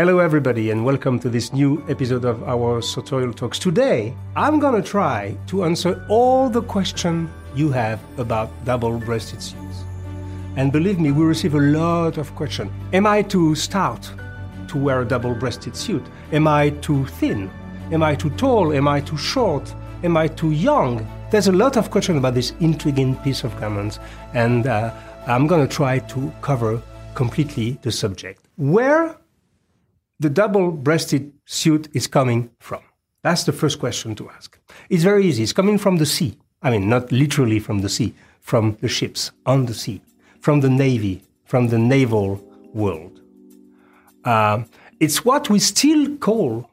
Hello, everybody, and welcome to this new episode of our Sartorial Talks. Today, I'm going to try to answer all the questions you have about double breasted suits. And believe me, we receive a lot of questions. Am I too stout to wear a double breasted suit? Am I too thin? Am I too tall? Am I too short? Am I too young? There's a lot of questions about this intriguing piece of garments, and uh, I'm going to try to cover completely the subject. Where the double breasted suit is coming from? That's the first question to ask. It's very easy. It's coming from the sea. I mean, not literally from the sea, from the ships on the sea, from the navy, from the naval world. Uh, it's what we still call,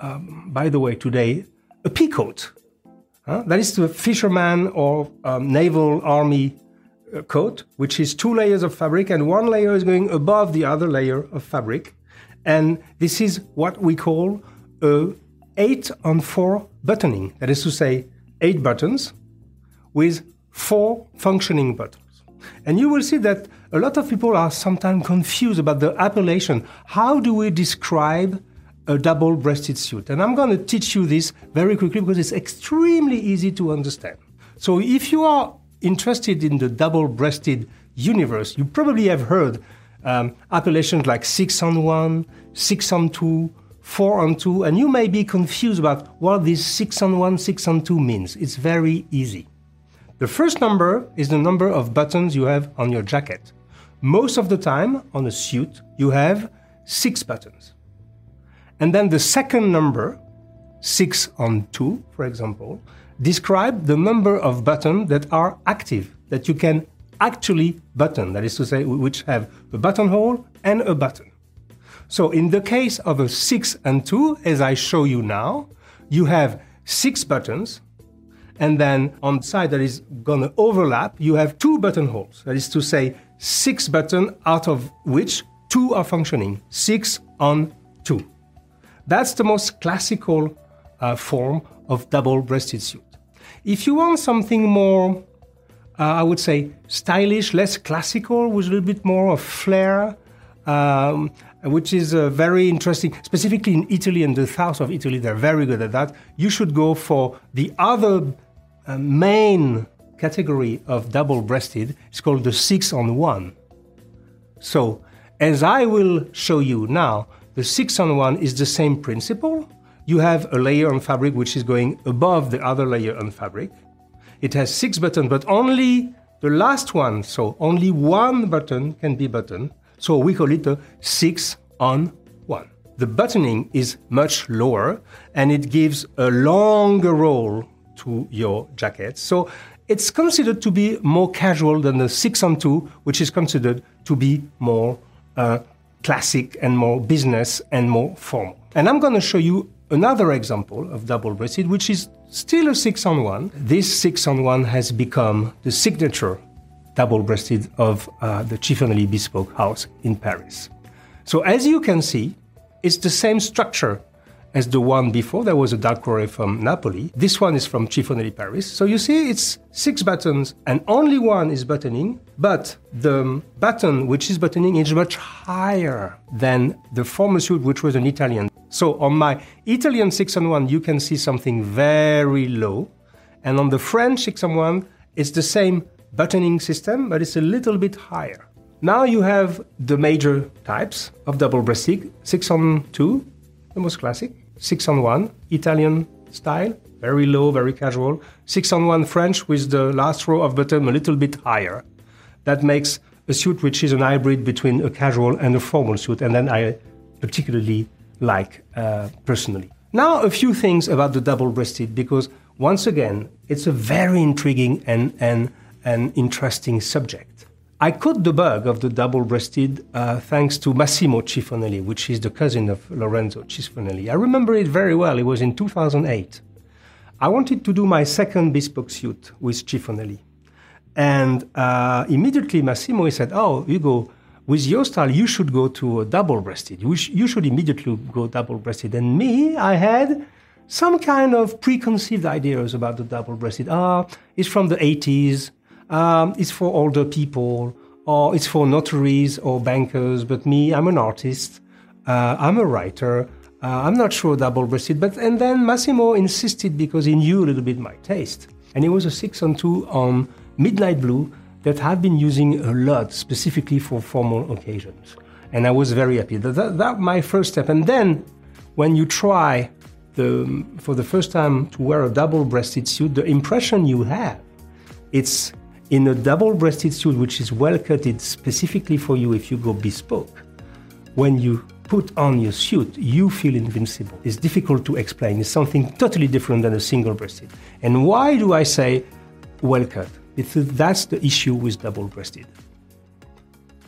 um, by the way, today, a peacoat. Uh, that is the fisherman or um, naval army uh, coat, which is two layers of fabric, and one layer is going above the other layer of fabric. And this is what we call a eight on four buttoning. That is to say, eight buttons with four functioning buttons. And you will see that a lot of people are sometimes confused about the appellation. How do we describe a double breasted suit? And I'm going to teach you this very quickly because it's extremely easy to understand. So if you are interested in the double breasted universe, you probably have heard um, appellations like six on one, six on two, four on two, and you may be confused about what this six on one, six on two means. It's very easy. The first number is the number of buttons you have on your jacket. Most of the time on a suit, you have six buttons. And then the second number, six on two, for example, describe the number of buttons that are active, that you can actually button, that is to say, which have a buttonhole and a button. So in the case of a 6 and 2, as I show you now, you have six buttons, and then on the side that is going to overlap, you have two buttonholes. That is to say, six buttons out of which two are functioning, six on two. That's the most classical uh, form of double breasted suit. If you want something more I would say, stylish, less classical, with a little bit more of flair, um, which is uh, very interesting. Specifically in Italy and the south of Italy, they're very good at that. You should go for the other uh, main category of double breasted. It's called the six on one. So, as I will show you now, the six on one is the same principle. You have a layer on fabric which is going above the other layer on fabric. It has six buttons, but only the last one, so only one button can be buttoned. So we call it a six on one. The buttoning is much lower and it gives a longer roll to your jacket. So it's considered to be more casual than the six on two, which is considered to be more uh, classic and more business and more formal. And I'm going to show you another example of double breasted, which is still a six on one. This six on one has become the signature double breasted of uh, the Cifonelli Bespoke House in Paris. So, as you can see, it's the same structure as the one before. There was a Dalcuore from Napoli. This one is from Cifonelli Paris. So you see, it's six buttons and only one is buttoning, but the button which is buttoning is much higher than the former suit, which was an Italian. So on my Italian 6 on 1, you can see something very low. And on the French 6 on 1, it's the same buttoning system, but it's a little bit higher. Now you have the major types of double breasted 6 on 2, the most classic, 6 on 1, Italian style, very low, very casual, 6 on 1 French with the last row of button a little bit higher. That makes a suit which is an hybrid between a casual and a formal suit, and then I particularly like uh, personally. Now, a few things about the double breasted, because once again, it's a very intriguing and, and, and interesting subject. I caught the bug of the double breasted uh, thanks to Massimo Cifonelli, which is the cousin of Lorenzo Cifonelli. I remember it very well, it was in 2008. I wanted to do my second bespoke suit with Cifonelli. And uh, immediately Massimo he said, Oh, Hugo, with your style, you should go to a double breasted. You, sh- you should immediately go double breasted. And me, I had some kind of preconceived ideas about the double breasted. Ah, it's from the 80s, um, it's for older people, or it's for notaries or bankers. But me, I'm an artist. Uh, I'm a writer. Uh, I'm not sure double-breasted, but and then Massimo insisted because he knew a little bit my taste, and it was a six on two on midnight blue that I've been using a lot, specifically for formal occasions, and I was very happy. That, that, that my first step, and then when you try the, for the first time to wear a double-breasted suit, the impression you have, it's in a double-breasted suit which is well cutted specifically for you if you go bespoke. When you put on your suit, you feel invincible. It's difficult to explain. It's something totally different than a single breasted. And why do I say well cut? That's the issue with double breasted.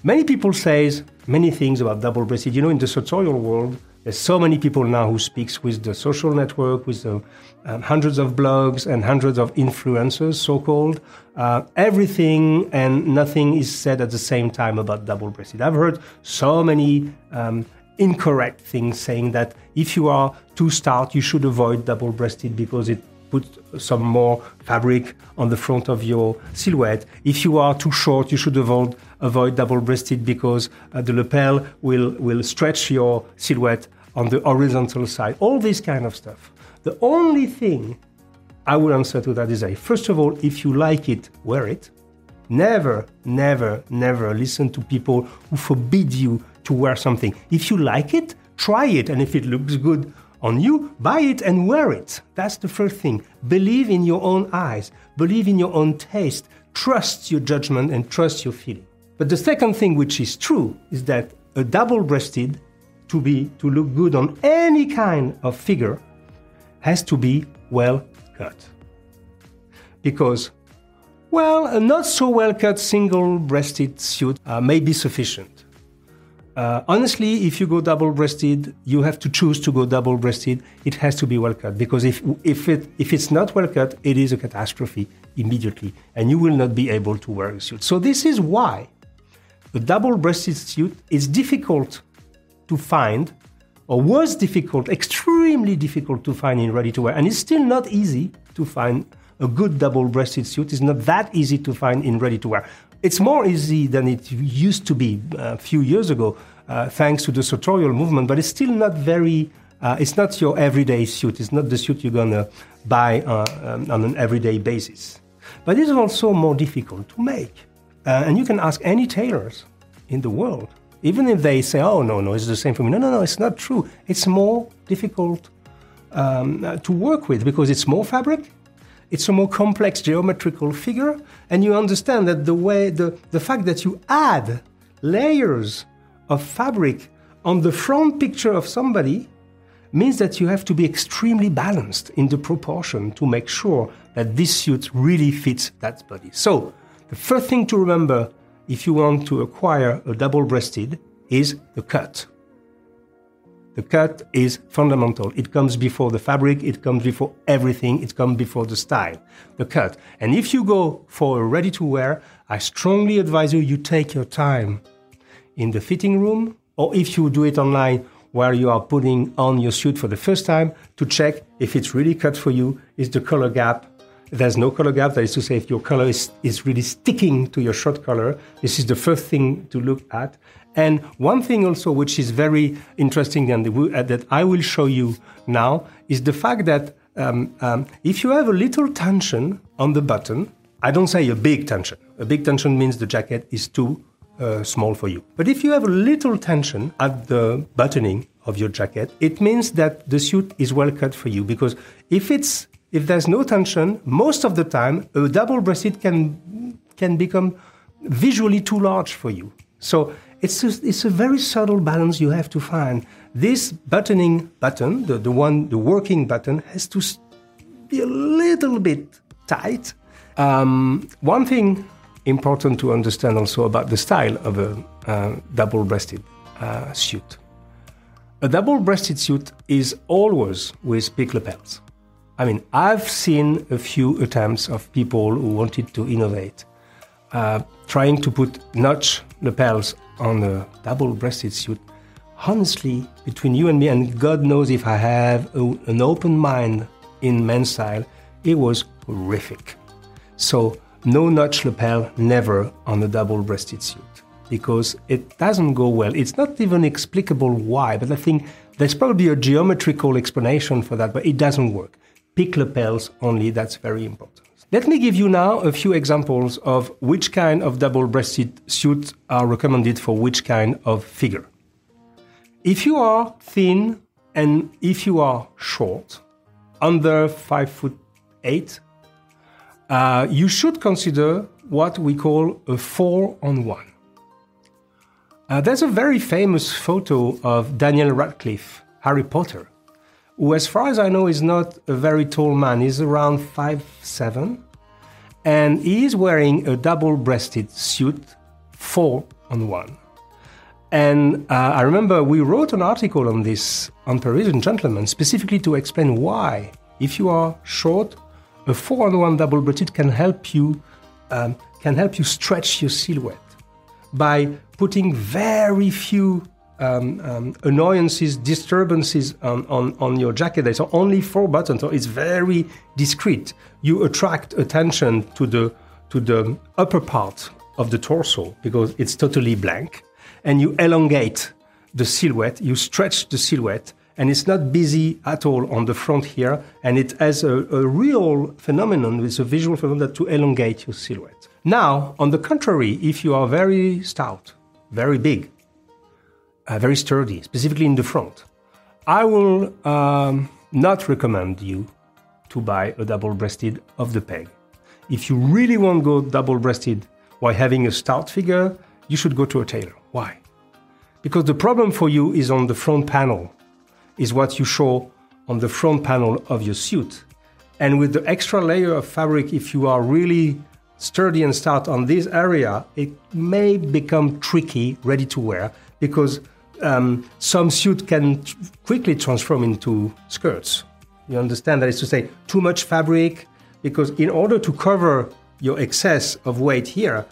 Many people say many things about double breasted. You know, in the sartorial world, there's so many people now who speaks with the social network, with the um, hundreds of blogs and hundreds of influencers, so-called. Uh, everything and nothing is said at the same time about double-breasted. I've heard so many um, incorrect things saying that if you are too stout, you should avoid double-breasted because it puts some more fabric on the front of your silhouette. If you are too short, you should avoid avoid double-breasted because uh, the lapel will will stretch your silhouette on the horizontal side. All this kind of stuff. The only thing I would answer to that is a first of all, if you like it, wear it. Never, never, never listen to people who forbid you to wear something. If you like it, try it. And if it looks good on you, buy it and wear it. That's the first thing. Believe in your own eyes, believe in your own taste, trust your judgment, and trust your feeling. But the second thing, which is true, is that a double breasted, to be to look good on any kind of figure, has to be well cut. Because, well, a not so well cut single breasted suit uh, may be sufficient. Uh, honestly, if you go double breasted, you have to choose to go double breasted. It has to be well cut because if, if, it, if it's not well cut, it is a catastrophe immediately and you will not be able to wear a suit. So, this is why the double breasted suit is difficult to find or was difficult, extremely difficult to find in ready to wear. And it's still not easy to find a good double breasted suit. It's not that easy to find in ready to wear. It's more easy than it used to be uh, a few years ago, uh, thanks to the sartorial movement, but it's still not very, uh, it's not your everyday suit. It's not the suit you're gonna buy uh, um, on an everyday basis. But it's also more difficult to make. Uh, and you can ask any tailors in the world, even if they say, oh, no, no, it's the same for me. No, no, no, it's not true. It's more difficult um, uh, to work with because it's more fabric, it's a more complex geometrical figure, and you understand that the way the, the fact that you add layers of fabric on the front picture of somebody means that you have to be extremely balanced in the proportion to make sure that this suit really fits that body. So, the first thing to remember if you want to acquire a double breasted is the cut. The cut is fundamental. It comes before the fabric, it comes before everything, it comes before the style. The cut. And if you go for a ready to wear, I strongly advise you you take your time in the fitting room or if you do it online where you are putting on your suit for the first time to check if it's really cut for you, is the collar gap there's no collar gap. That is to say, if your color is, is really sticking to your shot color, this is the first thing to look at. And one thing also which is very interesting and uh, that I will show you now is the fact that um, um, if you have a little tension on the button, I don't say a big tension. A big tension means the jacket is too uh, small for you. But if you have a little tension at the buttoning of your jacket, it means that the suit is well cut for you because if it's if there's no tension, most of the time a double breasted can can become visually too large for you. So it's a, it's a very subtle balance you have to find. This buttoning button, the, the one, the working button, has to be a little bit tight. Um, one thing important to understand also about the style of a uh, double-breasted uh, suit. A double-breasted suit is always with big lapels. I mean, I've seen a few attempts of people who wanted to innovate, uh, trying to put notch lapels on a double breasted suit, honestly, between you and me, and God knows if I have a, an open mind in men's style, it was horrific. So, no notch lapel, never on a double breasted suit. because it doesn't go well. It's not even explicable why, but I think there's probably a geometrical explanation for that, but it doesn't work. Peak lapels only, that's very important. Let me give you now a few examples of which kind of double breasted suits are recommended for which kind of figure. If you are thin and if you are short, under five foot eight, uh, you should consider what we call a four on one. Uh, there's a very famous photo of Daniel Radcliffe, Harry Potter, who, as far as I know, is not a very tall man. He's around five seven, and he is wearing a double-breasted suit, four on one. And uh, I remember we wrote an article on this on Parisian Gentleman specifically to explain why, if you are short, a four on one double-breasted can help you um, can help you stretch your silhouette by putting very few um, um, annoyances, disturbances on, on, on your jacket. There's only four buttons, so it's very discreet. You attract attention to the to the upper part of the torso because it's totally blank, and you elongate the silhouette. You stretch the silhouette, and it's not busy at all on the front here, and it has a, a real phenomenon. It's a visual phenomenon to elongate your silhouette. Now, on the contrary, if you are very stout, very big, uh, very sturdy, specifically in the front, I will um, not recommend you to buy a double breasted of the peg. If you really want to go double breasted while having a stout figure, you should go to a tailor. Why? Because the problem for you is on the front panel, is what you show on the front panel of your suit. And with the extra layer of fabric, if you are really sturdy and stout on this area, it may become tricky, ready to wear, because um, some suit can quickly transform into skirts. You understand that is to say, too much fabric, because in order to cover your excess of weight here,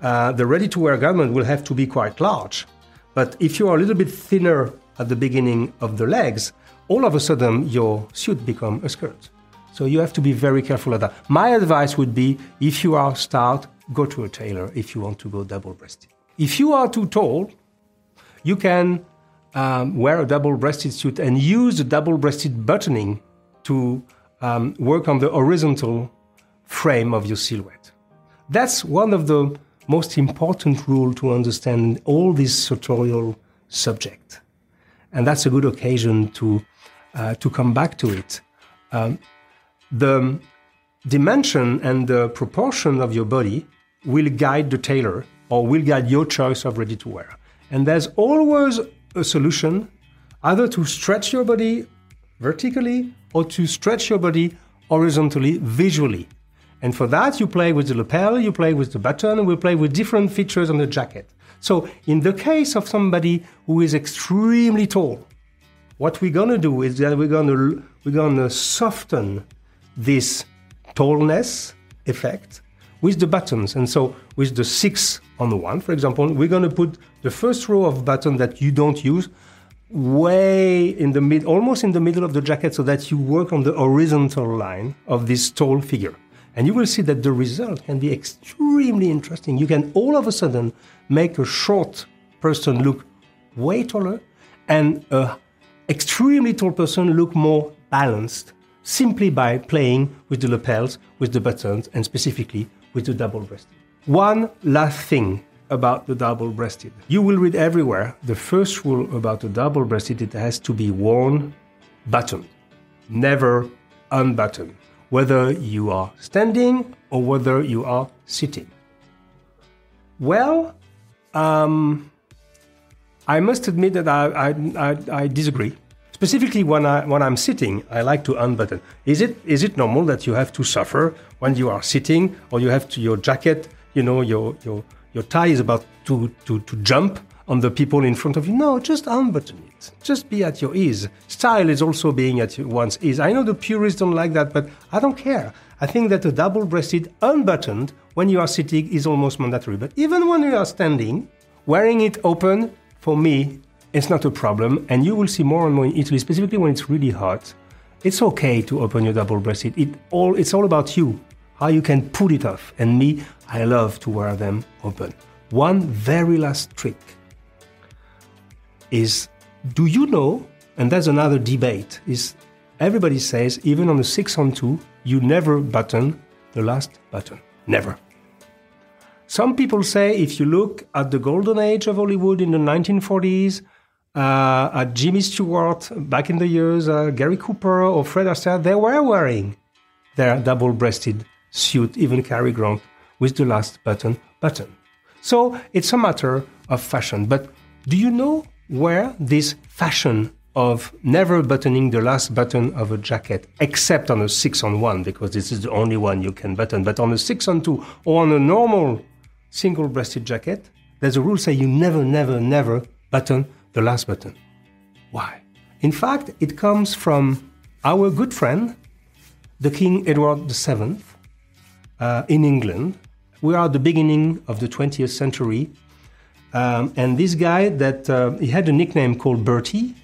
uh, the ready to wear garment will have to be quite large. But if you are a little bit thinner at the beginning of the legs, all of a sudden your suit becomes a skirt. So you have to be very careful of that. My advice would be if you are stout, go to a tailor if you want to go double breasted. If you are too tall, you can um, wear a double breasted suit and use the double breasted buttoning to um, work on the horizontal frame of your silhouette. That's one of the most important rules to understand all this sartorial subject. And that's a good occasion to, uh, to come back to it. Um, the dimension and the proportion of your body will guide the tailor or will guide your choice of ready to wear. And there's always a solution either to stretch your body vertically or to stretch your body horizontally visually. And for that, you play with the lapel, you play with the button, we play with different features on the jacket. So, in the case of somebody who is extremely tall, what we're gonna do is that we're gonna we're gonna soften this tallness effect with the buttons. And so with the six on the one, for example, we're going to put the first row of button that you don't use way in the mid, almost in the middle of the jacket so that you work on the horizontal line of this tall figure. And you will see that the result can be extremely interesting. You can all of a sudden make a short person look way taller and a extremely tall person look more balanced simply by playing with the lapels, with the buttons, and specifically with the double breasted. One last thing about the double breasted. You will read everywhere the first rule about the double breasted it has to be worn buttoned, never unbuttoned, whether you are standing or whether you are sitting. Well, um, I must admit that I, I, I, I disagree. Specifically, when I when I'm sitting, I like to unbutton. Is it is it normal that you have to suffer when you are sitting, or you have to your jacket, you know, your your your tie is about to to to jump on the people in front of you? No, just unbutton it. Just be at your ease. Style is also being at one's ease. I know the purists don't like that, but I don't care. I think that a double-breasted unbuttoned when you are sitting is almost mandatory. But even when you are standing, wearing it open for me it's not a problem. And you will see more and more in Italy, specifically when it's really hot. It's okay to open your double breasted. It all it's all about you, how you can pull it off. And me, I love to wear them open. one very last trick is do you know, and that's another debate, is everybody says even on the 6 on 2, you never button the last button. Never. Some people say if you look at the golden age of Hollywood in the 1940s, uh, Jimmy Stewart back in the years, uh, Gary Cooper or Fred Astaire, they were wearing their double-breasted suit, even Cary Grant, with the last button button. So it's a matter of fashion. But do you know where this fashion of never buttoning the last button of a jacket, except on a six on one, because this is the only one you can button, but on a six on two or on a normal single breasted jacket, there's a rule say you never, never, never button the last button. Why? In fact, it comes from our good friend, the King Edward VII, uh, in England. We are at the beginning of the 20th century. Um, and this guy that uh, he had a nickname called Bertie,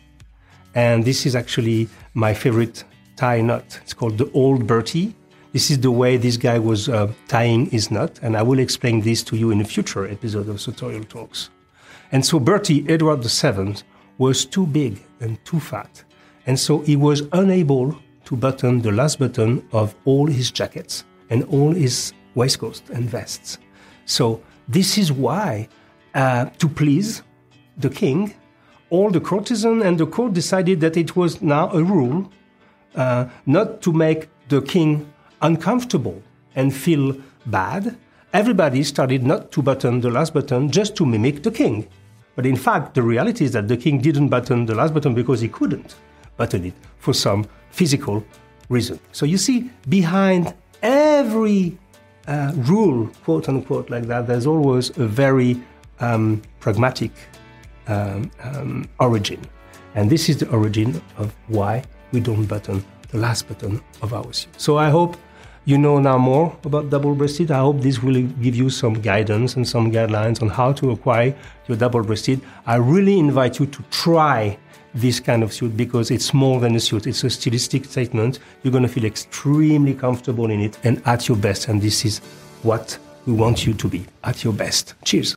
and this is actually my favorite tie knot. It's called the Old Bertie. This is the way this guy was uh, tying his knot, and I will explain this to you in a future episode of Sartorial Talks. And so Bertie, Edward VII, was too big and too fat, and so he was unable to button the last button of all his jackets and all his waistcoats and vests. So this is why, uh, to please the king, all the courtesan and the court decided that it was now a rule uh, not to make the king uncomfortable and feel bad. Everybody started not to button the last button just to mimic the king. But in fact, the reality is that the king didn't button the last button because he couldn't button it for some physical reason. So you see, behind every uh, rule, quote unquote, like that, there's always a very um, pragmatic um, um, origin. And this is the origin of why we don't button the last button of our suit. So I hope you know now more about double breasted. I hope this will give you some guidance and some guidelines on how to acquire your double breasted. I really invite you to try this kind of suit because it's more than a suit. It's a stylistic statement. You're going to feel extremely comfortable in it and at your best. And this is what we want you to be at your best. Cheers.